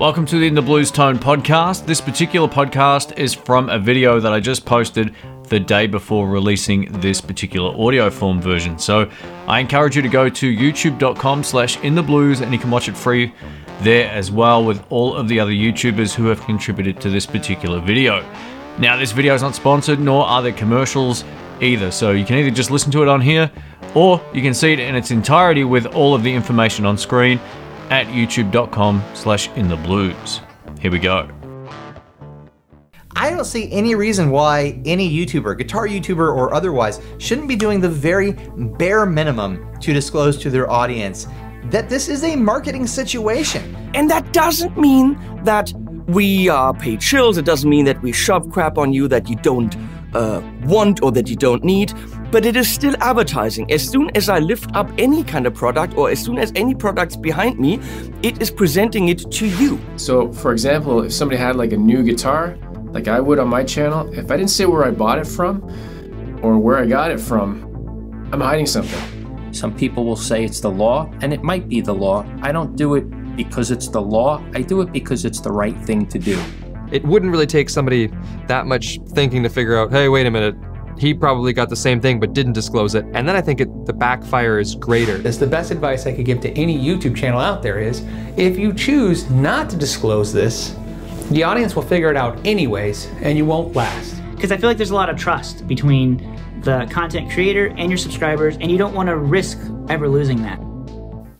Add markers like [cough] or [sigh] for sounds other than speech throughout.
Welcome to the In the Blues Tone podcast. This particular podcast is from a video that I just posted the day before releasing this particular audio form version. So I encourage you to go to youtube.com slash in the blues and you can watch it free there as well with all of the other YouTubers who have contributed to this particular video. Now, this video is not sponsored, nor are there commercials either. So you can either just listen to it on here or you can see it in its entirety with all of the information on screen at youtube.com slash in the blues. Here we go. I don't see any reason why any YouTuber, guitar YouTuber or otherwise, shouldn't be doing the very bare minimum to disclose to their audience that this is a marketing situation. And that doesn't mean that we are paid shills. It doesn't mean that we shove crap on you that you don't uh, want or that you don't need but it is still advertising. As soon as I lift up any kind of product or as soon as any product's behind me, it is presenting it to you. So, for example, if somebody had like a new guitar, like I would on my channel, if I didn't say where I bought it from or where I got it from, I'm hiding something. Some people will say it's the law, and it might be the law. I don't do it because it's the law, I do it because it's the right thing to do. It wouldn't really take somebody that much thinking to figure out, hey, wait a minute, he probably got the same thing but didn't disclose it. And then I think it, the backfire is greater. That's the best advice I could give to any YouTube channel out there is if you choose not to disclose this, the audience will figure it out anyways and you won't last. Because I feel like there's a lot of trust between the content creator and your subscribers, and you don't want to risk ever losing that.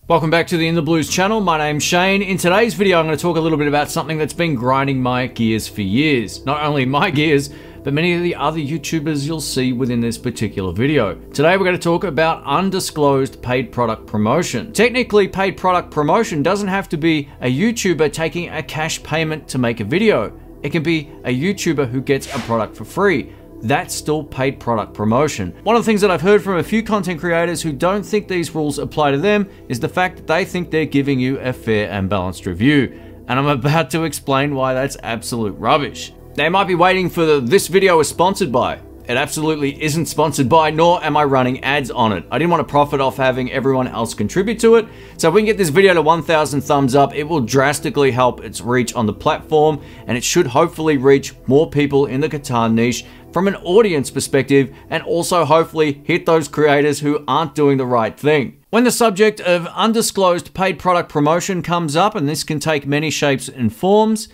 Welcome back to the In the Blues channel. My name's Shane. In today's video, I'm going to talk a little bit about something that's been grinding my gears for years. Not only my [laughs] gears, but many of the other YouTubers you'll see within this particular video. Today we're going to talk about undisclosed paid product promotion. Technically, paid product promotion doesn't have to be a YouTuber taking a cash payment to make a video. It can be a YouTuber who gets a product for free that's still paid product promotion. One of the things that I've heard from a few content creators who don't think these rules apply to them is the fact that they think they're giving you a fair and balanced review. And I'm about to explain why that's absolute rubbish. They might be waiting for the this video is sponsored by. It absolutely isn't sponsored by, nor am I running ads on it. I didn't want to profit off having everyone else contribute to it. So if we can get this video to 1,000 thumbs up, it will drastically help its reach on the platform, and it should hopefully reach more people in the guitar niche from an audience perspective, and also hopefully hit those creators who aren't doing the right thing. When the subject of undisclosed paid product promotion comes up, and this can take many shapes and forms,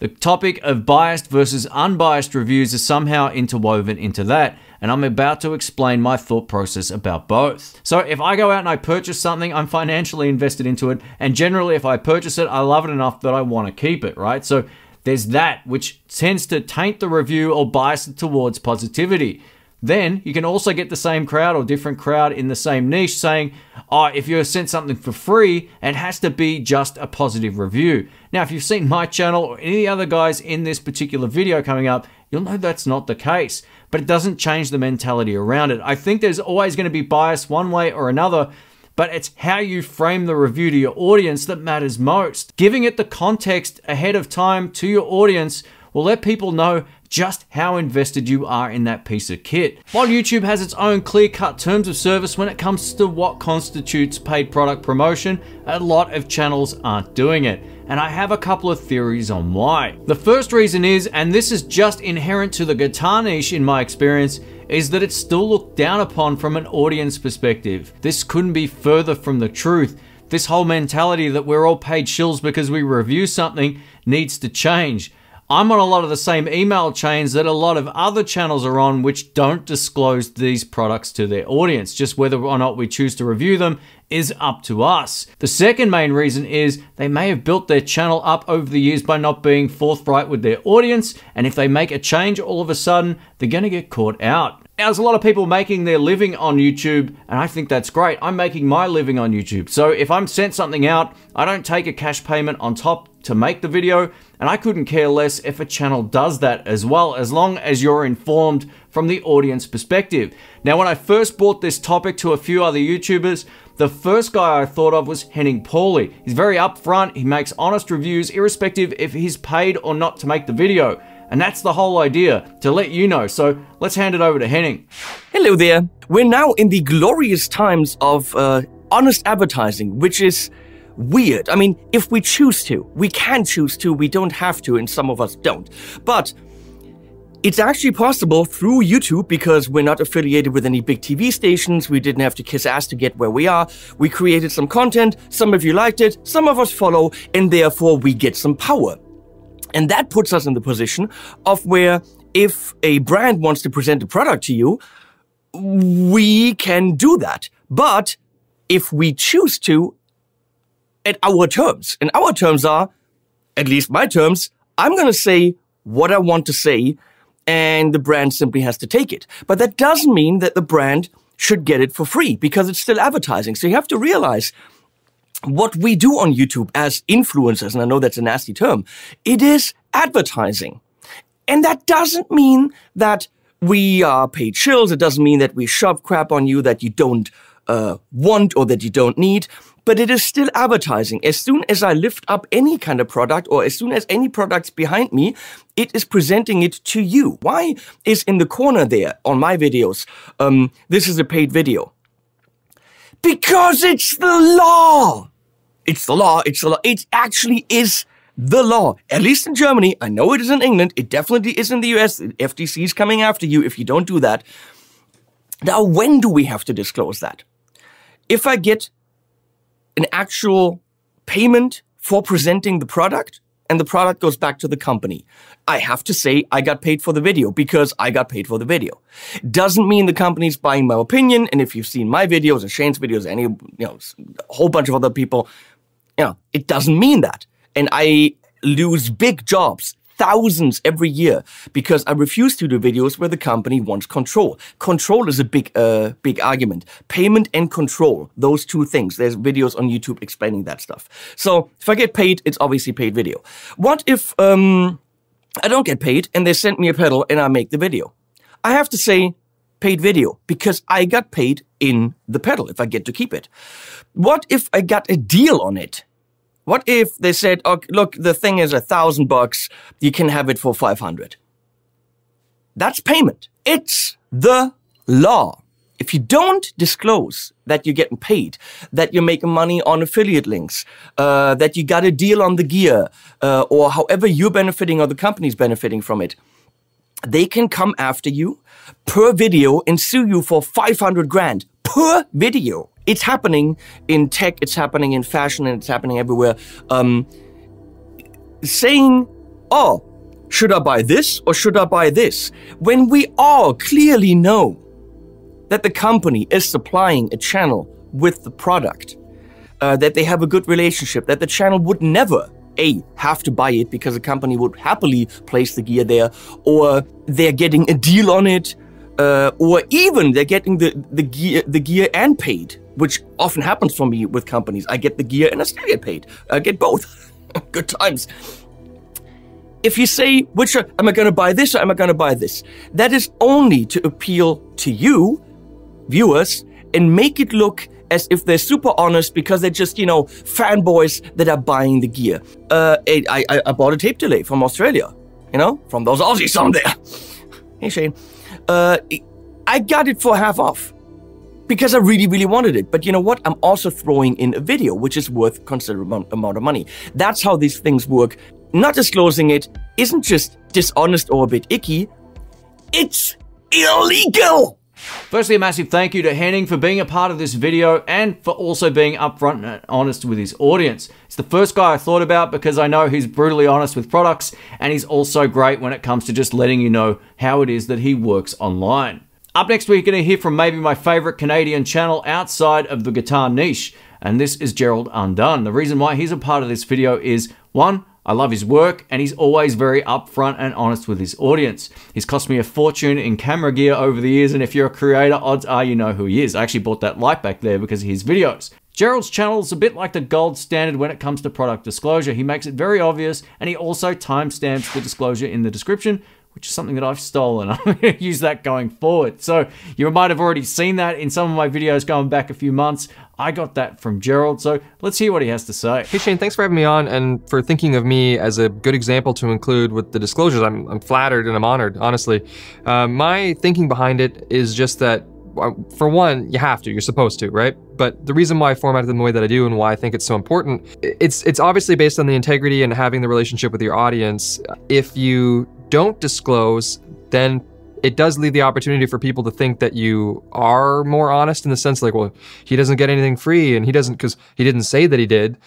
the topic of biased versus unbiased reviews is somehow interwoven into that, and I'm about to explain my thought process about both. So, if I go out and I purchase something, I'm financially invested into it, and generally, if I purchase it, I love it enough that I want to keep it, right? So, there's that which tends to taint the review or bias it towards positivity. Then you can also get the same crowd or different crowd in the same niche saying, oh, if you're sent something for free, it has to be just a positive review. Now, if you've seen my channel or any other guys in this particular video coming up, you'll know that's not the case. But it doesn't change the mentality around it. I think there's always going to be bias one way or another, but it's how you frame the review to your audience that matters most. Giving it the context ahead of time to your audience will let people know just how invested you are in that piece of kit. While YouTube has its own clear cut terms of service when it comes to what constitutes paid product promotion, a lot of channels aren't doing it. And I have a couple of theories on why. The first reason is, and this is just inherent to the guitar niche in my experience, is that it's still looked down upon from an audience perspective. This couldn't be further from the truth. This whole mentality that we're all paid shills because we review something needs to change. I'm on a lot of the same email chains that a lot of other channels are on, which don't disclose these products to their audience. Just whether or not we choose to review them is up to us. The second main reason is they may have built their channel up over the years by not being forthright with their audience, and if they make a change all of a sudden, they're going to get caught out. Now, there's a lot of people making their living on YouTube, and I think that's great. I'm making my living on YouTube. So if I'm sent something out, I don't take a cash payment on top to make the video, and I couldn't care less if a channel does that as well, as long as you're informed from the audience perspective. Now, when I first brought this topic to a few other YouTubers, the first guy I thought of was Henning Pauly. He's very upfront, he makes honest reviews, irrespective if he's paid or not to make the video. And that's the whole idea, to let you know. So let's hand it over to Henning. Hello there. We're now in the glorious times of uh, honest advertising, which is weird. I mean, if we choose to, we can choose to, we don't have to, and some of us don't. But it's actually possible through YouTube because we're not affiliated with any big TV stations. We didn't have to kiss ass to get where we are. We created some content. Some of you liked it. Some of us follow, and therefore we get some power. And that puts us in the position of where if a brand wants to present a product to you, we can do that. But if we choose to, at our terms, and our terms are, at least my terms, I'm going to say what I want to say, and the brand simply has to take it. But that doesn't mean that the brand should get it for free because it's still advertising. So you have to realize what we do on YouTube as influencers, and I know that's a nasty term, it is advertising. And that doesn't mean that we are paid shills. It doesn't mean that we shove crap on you that you don't uh, want or that you don't need. But it is still advertising. As soon as I lift up any kind of product or as soon as any product's behind me, it is presenting it to you. Why is in the corner there on my videos, um, this is a paid video? Because it's the law. It's the law. It's the law. It actually is the law. At least in Germany. I know it is in England. It definitely is in the US. The FTC is coming after you if you don't do that. Now, when do we have to disclose that? If I get an actual payment for presenting the product and the product goes back to the company, I have to say I got paid for the video because I got paid for the video. Doesn't mean the company's buying my opinion. And if you've seen my videos and Shane's videos, any, you know, a whole bunch of other people, you know, it doesn't mean that. And I lose big jobs, thousands every year, because I refuse to do videos where the company wants control. Control is a big, uh, big argument. Payment and control, those two things. There's videos on YouTube explaining that stuff. So if I get paid, it's obviously paid video. What if um, I don't get paid and they send me a pedal and I make the video? I have to say paid video because I got paid in the pedal if I get to keep it. What if I got a deal on it? What if they said, okay, look, the thing is a thousand bucks, you can have it for 500? That's payment. It's the law. If you don't disclose that you're getting paid, that you're making money on affiliate links, uh, that you got a deal on the gear, uh, or however you're benefiting or the company's benefiting from it, they can come after you per video and sue you for 500 grand per video. It's happening in tech, it's happening in fashion, and it's happening everywhere. Um, saying, oh, should I buy this or should I buy this? When we all clearly know that the company is supplying a channel with the product, uh, that they have a good relationship, that the channel would never a have to buy it because the company would happily place the gear there, or they're getting a deal on it, uh, or even they're getting the, the gear the gear and paid, which often happens for me with companies. I get the gear and I still get paid. I get both. [laughs] Good times. If you say, which am I going to buy this or am I going to buy this? That is only to appeal to you, viewers, and make it look as if they're super honest because they're just, you know, fanboys that are buying the gear. Uh, I, I, I bought a tape delay from Australia, you know, from those Aussies on there. [laughs] hey, Shane. Uh, I got it for half off because I really, really wanted it. But you know what? I'm also throwing in a video, which is worth considerable amount of money. That's how these things work. Not disclosing it isn't just dishonest or a bit icky. It's illegal. Firstly, a massive thank you to Henning for being a part of this video and for also being upfront and honest with his audience. It's the first guy I thought about because I know he's brutally honest with products and he's also great when it comes to just letting you know how it is that he works online. Up next, we're going to hear from maybe my favorite Canadian channel outside of the guitar niche, and this is Gerald Undone. The reason why he's a part of this video is one, I love his work, and he's always very upfront and honest with his audience. He's cost me a fortune in camera gear over the years, and if you're a creator, odds are you know who he is. I actually bought that light back there because of his videos. Gerald's channel is a bit like the gold standard when it comes to product disclosure. He makes it very obvious, and he also timestamps the disclosure in the description, which is something that I've stolen. [laughs] I'm going to use that going forward. So you might have already seen that in some of my videos going back a few months. I got that from Gerald, so let's hear what he has to say. Hey Shane, thanks for having me on and for thinking of me as a good example to include with the disclosures. I'm, I'm flattered and I'm honored, honestly. Uh, my thinking behind it is just that uh, for one, you have to. You're supposed to, right? But the reason why I formatted them the way that I do and why I think it's so important, it's it's obviously based on the integrity and having the relationship with your audience. If you don't disclose, then it does leave the opportunity for people to think that you are more honest in the sense like, well, he doesn't get anything free and he doesn't because he didn't say that he did.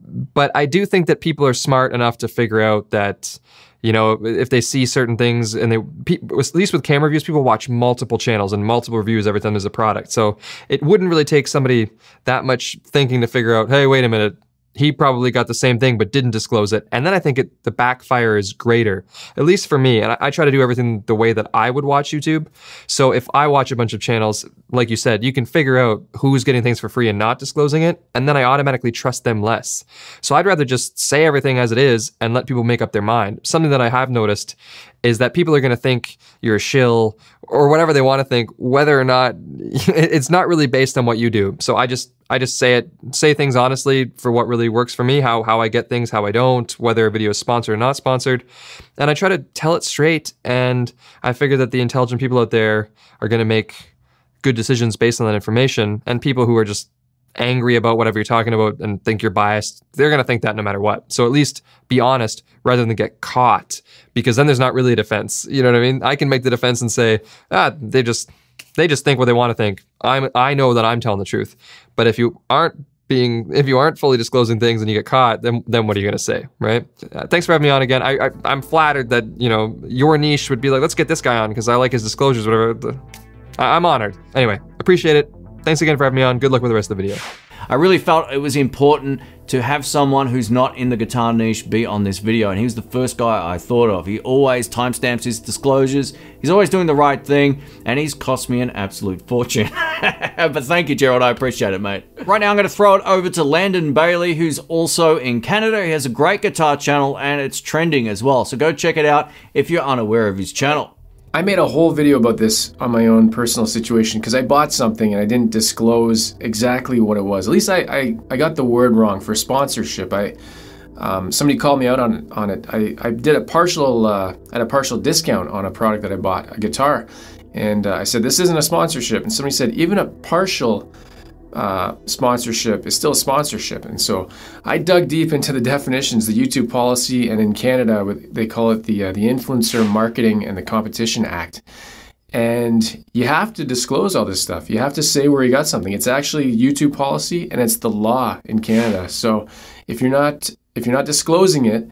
But I do think that people are smart enough to figure out that you know, if they see certain things and they, at least with camera reviews, people watch multiple channels and multiple reviews every time there's a product. So it wouldn't really take somebody that much thinking to figure out, hey, wait a minute, he probably got the same thing but didn't disclose it. And then I think it, the backfire is greater, at least for me. And I, I, try to do everything the way that I would watch YouTube. So if I watch a bunch of channels, like you said, you can figure out who's getting things for free and not disclosing it. And then I automatically trust them less. So I'd rather just say everything as it is and let people make up their mind. Something that I have noticed is that people are going to think you're a shill or whatever they want to think, whether or not [laughs] it's not really based on what you do. So I just I just say it, say things honestly for what really works for me, how how I get things, how I don't, whether a video is sponsored or not sponsored, and I try to tell it straight. And I figure that the intelligent people out there are going to make good decisions based on that information, and people who are just angry about whatever you're talking about and think you're biased, they're going to think that no matter what. So at least be honest rather than get caught because then there's not really a defense. You know what I mean? I can make the defense and say, ah, they just they just think what they want to think. I'm I know that I'm telling the truth. But if you aren't being if you aren't fully disclosing things and you get caught, then then what are you going to say, right? Uh, thanks for having me on again. I, I am flattered that you know your niche would be like, let's get this guy on because I like his disclosures, whatever. I, I'm honored. Anyway, appreciate it. Thanks again for having me on. Good luck with the rest of the video. I really felt it was important to have someone who's not in the guitar niche be on this video, and he was the first guy I thought of. He always timestamps his disclosures, he's always doing the right thing, and he's cost me an absolute fortune. [laughs] but thank you, Gerald, I appreciate it, mate. Right now, I'm to throw it over to Landon Bailey, who's also in Canada. He has a great guitar channel, and it's trending as well, so go check it out if you're unaware of his channel. I made a whole video about this on my own personal situation because I bought something and I didn't disclose exactly what it was. At least I, I, I got the word wrong for sponsorship. I um, somebody called me out on on it. I, I did a partial uh, at a partial discount on a product that I bought, a guitar, and uh, I said this isn't a sponsorship. And somebody said even a partial uh, sponsorship is still a sponsorship. And so I dug deep into the definitions, the YouTube policy, and in Canada, they call it the, uh, the Influencer Marketing and the Competition Act. And you have to disclose all this stuff. You have to say where you got something. It's actually YouTube policy and it's the law in Canada. So if you're not if you're not disclosing it,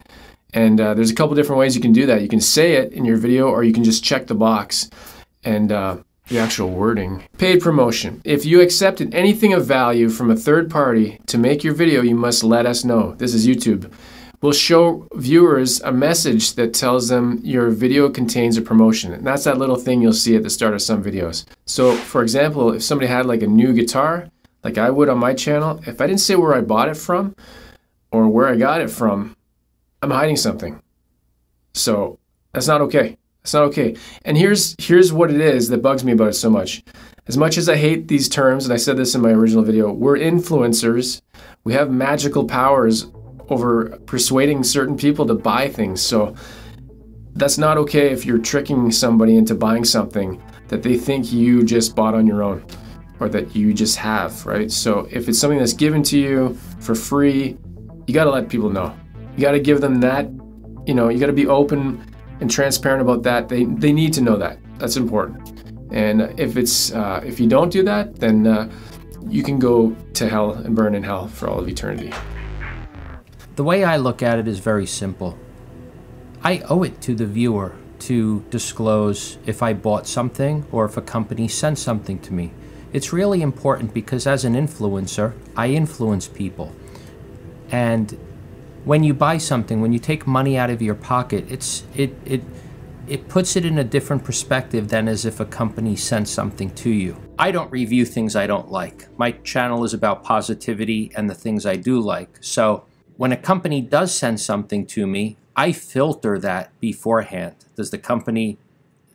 and uh, there's a couple different ways you can do that. You can say it in your video, or you can just check the box. And uh, the actual wording. Paid promotion. If you accepted anything of value from a third party to make your video, you must let us know. This is YouTube. We'll show viewers a message that tells them your video contains a promotion. And that's that little thing you'll see at the start of some videos. So, for example, if somebody had like a new guitar, like I would on my channel, if I didn't say where I bought it from or where I got it from, I'm hiding something. So, that's not okay. It's not okay. And here's here's what it is that bugs me about it so much. As much as I hate these terms, and I said this in my original video, we're influencers. We have magical powers over persuading certain people to buy things. So that's not okay if you're tricking somebody into buying something that they think you just bought on your own or that you just have, right? So if it's something that's given to you for free, you got to let people know. You got to give them that, you know, you got to be open and transparent about that. They, they need to know that. That's important. And if it's uh, if you don't do that, then uh, you can go to hell and burn in hell for all of eternity. The way I look at it is very simple. I owe it to the viewer to disclose if I bought something or if a company sent something to me. It's really important because as an influencer, I influence people. And when you buy something, when you take money out of your pocket, it's it it it puts it in a different perspective than as if a company sent something to you. I don't review things I don't like. My channel is about positivity and the things I do like. So when a company does send something to me, I filter that beforehand. Does the company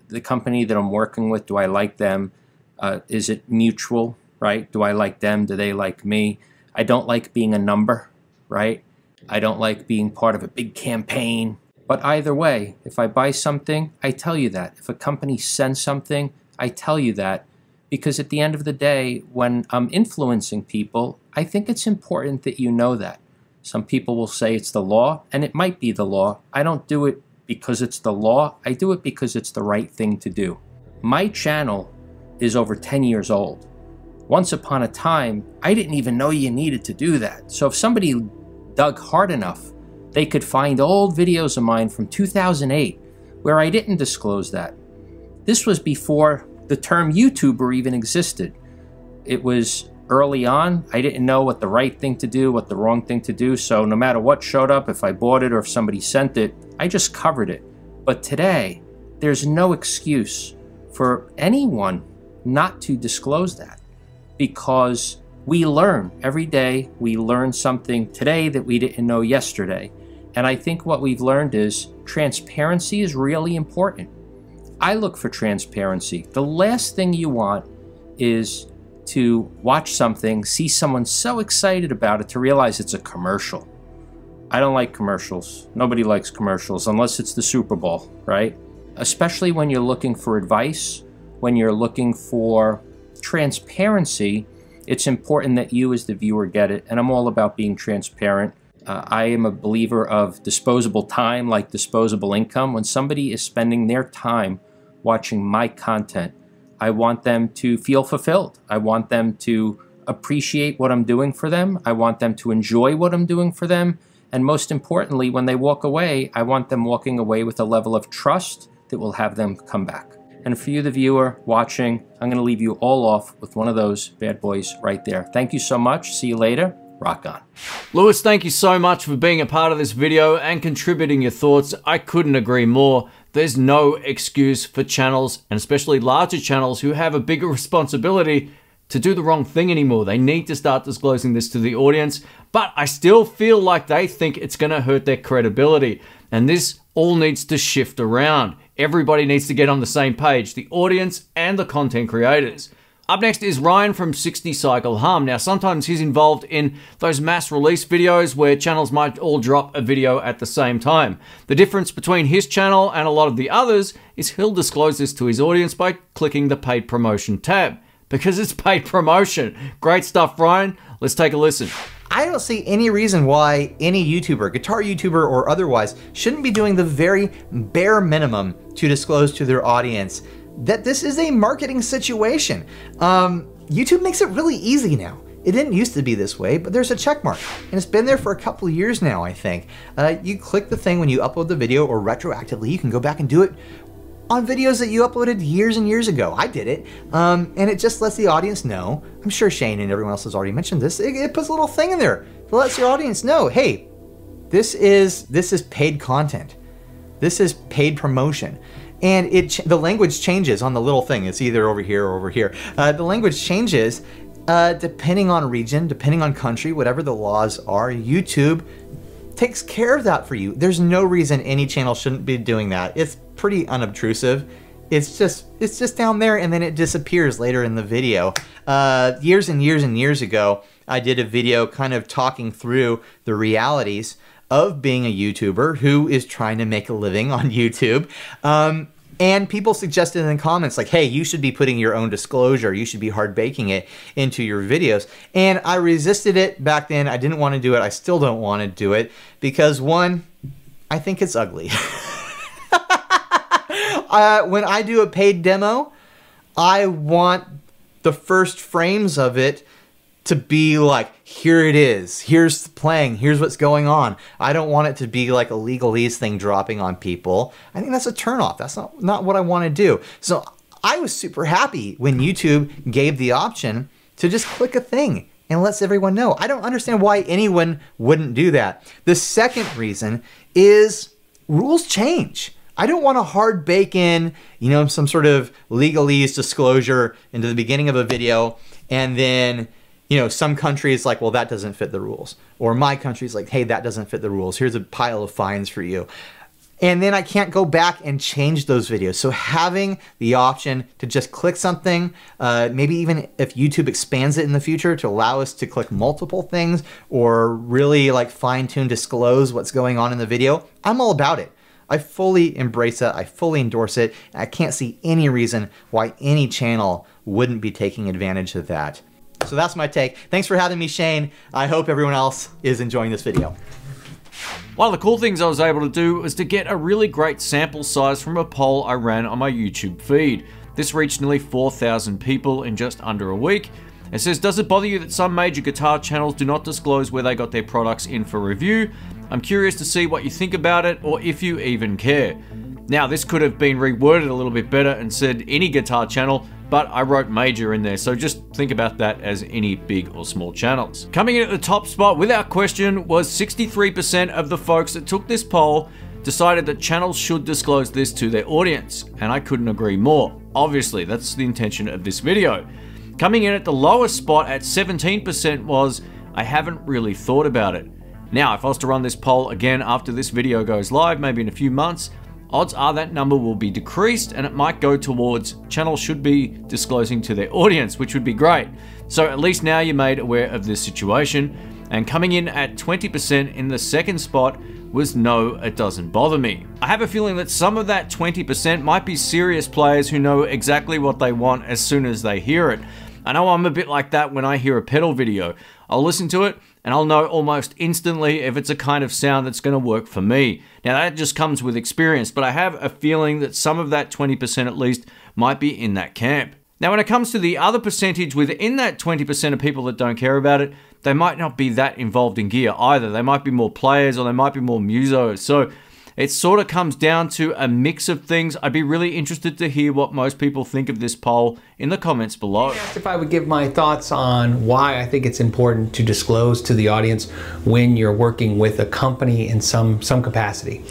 the company that I'm working with, do I like them? Uh, is it mutual, right? Do I like them? Do they like me? I don't like being a number, right? I don't like being part of a big campaign. But either way, if I buy something, I tell you that. If a company sends something, I tell you that Because at the end of the day, when I'm influencing people, I think it's important that you know that. Some people will say it's the law, and it might be the law. I don't do it because it's the law, I do it because it's the right thing to do. My channel is over 10 years old. Once upon a time, I didn't even know you needed to do that. So if somebody dug hard enough, they could find old videos of mine from 2008 where I didn't disclose that. This was before the term YouTuber even existed. It was early on. I didn't know what the right thing to do, what the wrong thing to do. So no matter what showed up, if I bought it or if somebody sent it, I just covered it. But today, there's no excuse for anyone not to disclose that because we learn every day. We learn something today that we didn't know yesterday. And I think what we've learned is transparency is really important. I look for transparency. The last thing you want is to watch something, see someone so excited about it to realize it's a commercial. I don't like commercials. Nobody likes commercials unless it's the Super Bowl, right? Especially when you're looking for advice, when you're looking for transparency, it's important that you, as the viewer, get it. And I'm all about being transparent. Uh, I am a believer of disposable time like disposable income. When somebody is spending their time watching my content, I want them to feel fulfilled. I want them to appreciate what I'm doing for them. I want them to enjoy what I'm doing for them. And most importantly, when they walk away, I want them walking away with a level of trust that will have them come back. And for you, the viewer watching, I'm going to leave you all off with one of those bad boys right there. Thank you so much. See you later. Rock on. Lewis, thank you so much for being a part of this video and contributing your thoughts. I couldn't agree more. There's no excuse for channels, and especially larger channels who have a bigger [laughs] responsibility to do the wrong thing anymore. They need to start disclosing this to the audience, but I still feel like they think it's going to hurt their credibility. And this all needs to shift around. Everybody needs to get on the same page the audience and the content creators. Up next is Ryan from 60 Cycle Hum. Now, sometimes he's involved in those mass release videos where channels might all drop a video at the same time. The difference between his channel and a lot of the others is he'll disclose this to his audience by clicking the paid promotion tab. Because it's paid promotion. Great stuff, Ryan. Let's take a listen. I don't see any reason why any YouTuber, guitar YouTuber or otherwise, shouldn't be doing the very bare minimum to disclose to their audience that this is a marketing situation. Um, YouTube makes it really easy now. It didn't used to be this way, but there's a check mark, and it's been there for a couple of years now, I think. Uh, you click the thing when you upload the video, or retroactively, you can go back and do it on videos that you uploaded years and years ago. I did it, um, and it just lets the audience know. I'm sure Shane and everyone else has already mentioned this. It, it puts a little thing in there that lets your audience know, hey, this is this is paid content. This is paid promotion and it the language changes on the little thing. It's either over here or over here. Uh, the language changes uh, depending on region, depending on country, whatever the laws are. YouTube takes care of that for you. There's no reason any channel shouldn't be doing that. It's pretty unobtrusive. It's just it's just down there and then it disappears later in the video. Uh, years and years and years ago, I did a video kind of talking through the realities of being a YouTuber who is trying to make a living on [laughs] YouTube. Um, and people suggested in the comments, like, hey, you should be putting your own disclosure, you should be hard baking it into your videos. And I resisted it back then. I didn't want to do it. I still don't want to do it because, one, I think it's ugly. [laughs] uh, when I do a paid demo, I want the first frames of it to be like, here it is, here's playing, here's what's going on. I don't want it to be like a legalese thing dropping on people. I think that's a turnoff. That's not, not what I want to do. So I was super happy when YouTube gave the option to just click a thing and lets everyone know. I don't understand why anyone wouldn't do that. The second reason is rules change. I don't want to hard bake in, you know, some sort of legalese disclosure into the beginning of a video and then you know, some countries like, well, that doesn't fit the rules. Or my country's like, hey, that doesn't fit the rules. Here's a pile of fines for you. And then I can't go back and change those videos. So having the option to just click something, uh, maybe even if YouTube expands it in the future to allow us to click multiple things or really like fine tune disclose what's going on in the video, I'm all about it. I fully embrace it. I fully endorse it. I can't see any reason why any channel wouldn't be taking advantage of that. So that's my take. Thanks for having me, Shane. I hope everyone else is enjoying this video. One of the cool things I was able to do was to get a really great sample size from a poll I ran on my YouTube feed. This reached nearly 4,000 people in just under a week. It says, Does it bother you that some major guitar channels do not disclose where they got their products in for review? I'm curious to see what you think about it or if you even care. Now, this could have been reworded a little bit better and said any guitar channel, but I wrote major in there, so just think about that as any big or small channels. Coming in at the top spot without question was 63% of the folks that took this poll decided that channels should disclose this to their audience, and I couldn't agree more. Obviously, that's the intention of this video. Coming in at the lowest spot at 17% was, I haven't really thought about it. Now, if I was to run this poll again after this video goes live, maybe in a few months, odds are that number will be decreased and it might go towards channels should be disclosing to their audience, which would be great. So at least now you're made aware of this situation. And coming in at 20% in the second spot was no, it doesn't bother me. I have a feeling that some of that 20% might be serious players who know exactly what they want as soon as they hear it. I know I'm a bit like that when I hear a pedal video. I'll listen to it and I'll know almost instantly if it's a kind of sound that's going to work for me. Now, that just comes with experience, but I have a feeling that some of that 20% at least might be in that camp. Now, when it comes to the other percentage within that 20% of people that don't care about it, they might not be that involved in gear either. They might be more players or they might be more musos. So it sort of comes down to a mix of things. I'd be really interested to hear what most people think of this poll in the comments below. if I would give my thoughts on why I think it's important to disclose to the audience when you're working with a company in some, some capacity.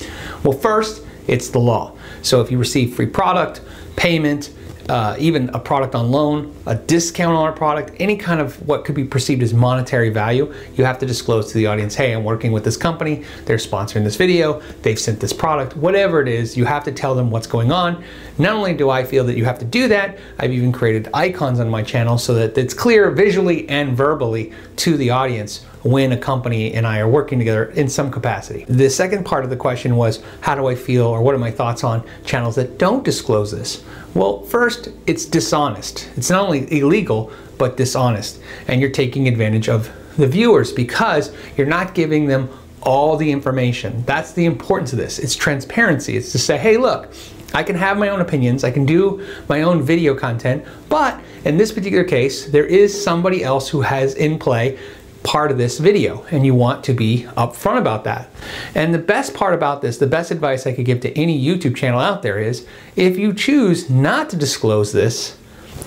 Well, first, it's the law. So if you receive free product, payment, uh, even a product on loan, a discount on a product, any kind of what could be perceived as monetary value, you have to disclose to the audience, hey, I'm working with this company, they're sponsoring this video, they've sent this product, whatever it is, you have to tell them what's going on. Not only do I feel that you have to do that, I've even created icons on my channel so that it's clear visually and verbally to the audience when a company and I are working together in some capacity. The second part of the question was, how do I feel or what are my thoughts on channels that don't disclose this? Well, first, it's dishonest. It's not only illegal, but dishonest. And you're taking advantage of the viewers because you're not giving them all the information. That's the importance of this. It's transparency. It's to say, hey, look, I can have my own opinions, I can do my own video content, but in this particular case, there is somebody else who has in play part of this video and you want to be upfront about that. And the best part about this, the best advice I could give to any YouTube channel out there is if you choose not to disclose this,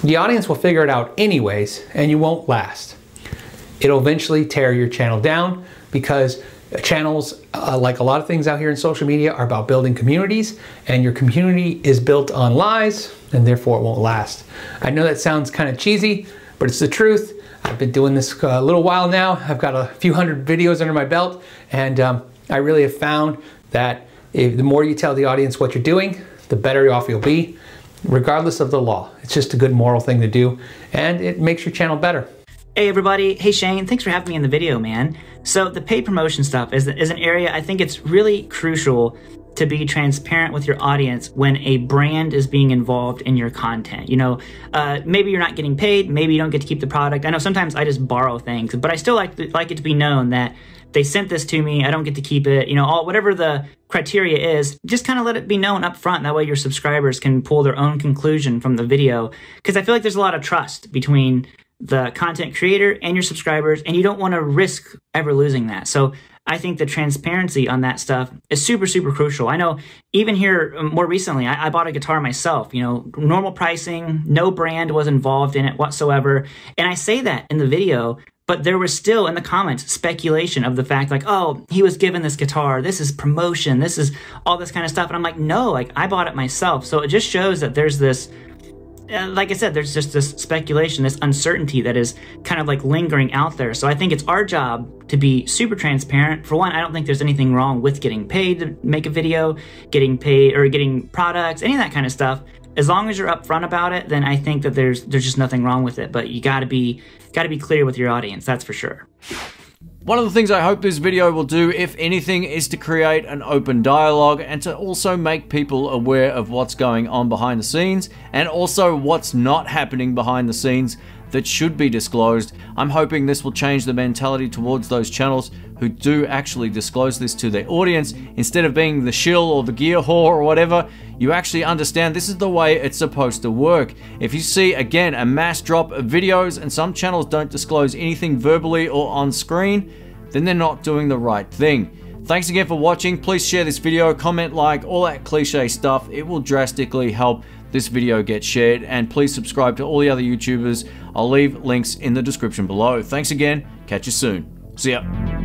the audience will figure it out anyways and you won't last. It'll eventually tear your channel down because channels, uh, like a lot of things out here in social media, are about building communities, and your community is built on lies, and therefore it won't last. I know that sounds kind of cheesy, but it's the truth. I've been doing this a little while now. I've got a few hundred videos under my belt, and um, I really have found that if, the more you tell the audience what you're doing, the better off you'll be, regardless of the law. It's just a good moral thing to do, and it makes your channel better. Hey everybody, hey Shane, thanks for having me in the video, man. So the paid promotion stuff is, is an area I think it's really crucial to be transparent with your audience when a brand is being involved in your content. You know, uh, maybe you're not getting paid, maybe you don't get to keep the product. I know sometimes I just borrow things, but I still like to, like it to be known that they sent this to me, I don't get to keep it. You know, all whatever the criteria is, just kind of let it be known up front. That way your subscribers can pull their own conclusion from the video. Because I feel like there's a lot of trust between the content creator and your subscribers, and you don't want to risk ever losing that. So I think the transparency on that stuff is super, super crucial. I know even here um, more recently, I, I, bought a guitar myself, you know, normal pricing, no brand was involved in it whatsoever. And I say that in the video, but there was still in the comments speculation of the fact like, oh, he was given this guitar, this is promotion, this is all this kind of stuff. And I'm like, no, like I bought it myself. So it just shows that there's this uh, like I said, there's just this speculation, this uncertainty that is kind of like lingering out there. So I think it's our job to be super transparent. For one, I don't think there's anything wrong with getting paid to make a video, getting paid or getting products, any of that kind of stuff. As long as you're upfront about it, then I think that there's there's just nothing wrong with it. But you got to be got to be clear with your audience. That's for sure. One of the things I hope this video will do, if anything, is to create an open dialogue and to also make people aware of what's going on behind the scenes and also what's not happening behind the scenes that should be disclosed. I'm hoping this will change the mentality towards those channels who do actually disclose this to their audience instead of being the shill or the gear whore or whatever. You actually understand this is the way it's supposed to work. If you see again a mass drop of videos and some channels don't disclose anything verbally or on screen, then they're not doing the right thing. Thanks again for watching. Please share this video, comment, like, all that cliche stuff. It will drastically help this video gets shared. And please subscribe to all the other YouTubers. I'll leave links in the description below. Thanks again. Catch you soon. See ya.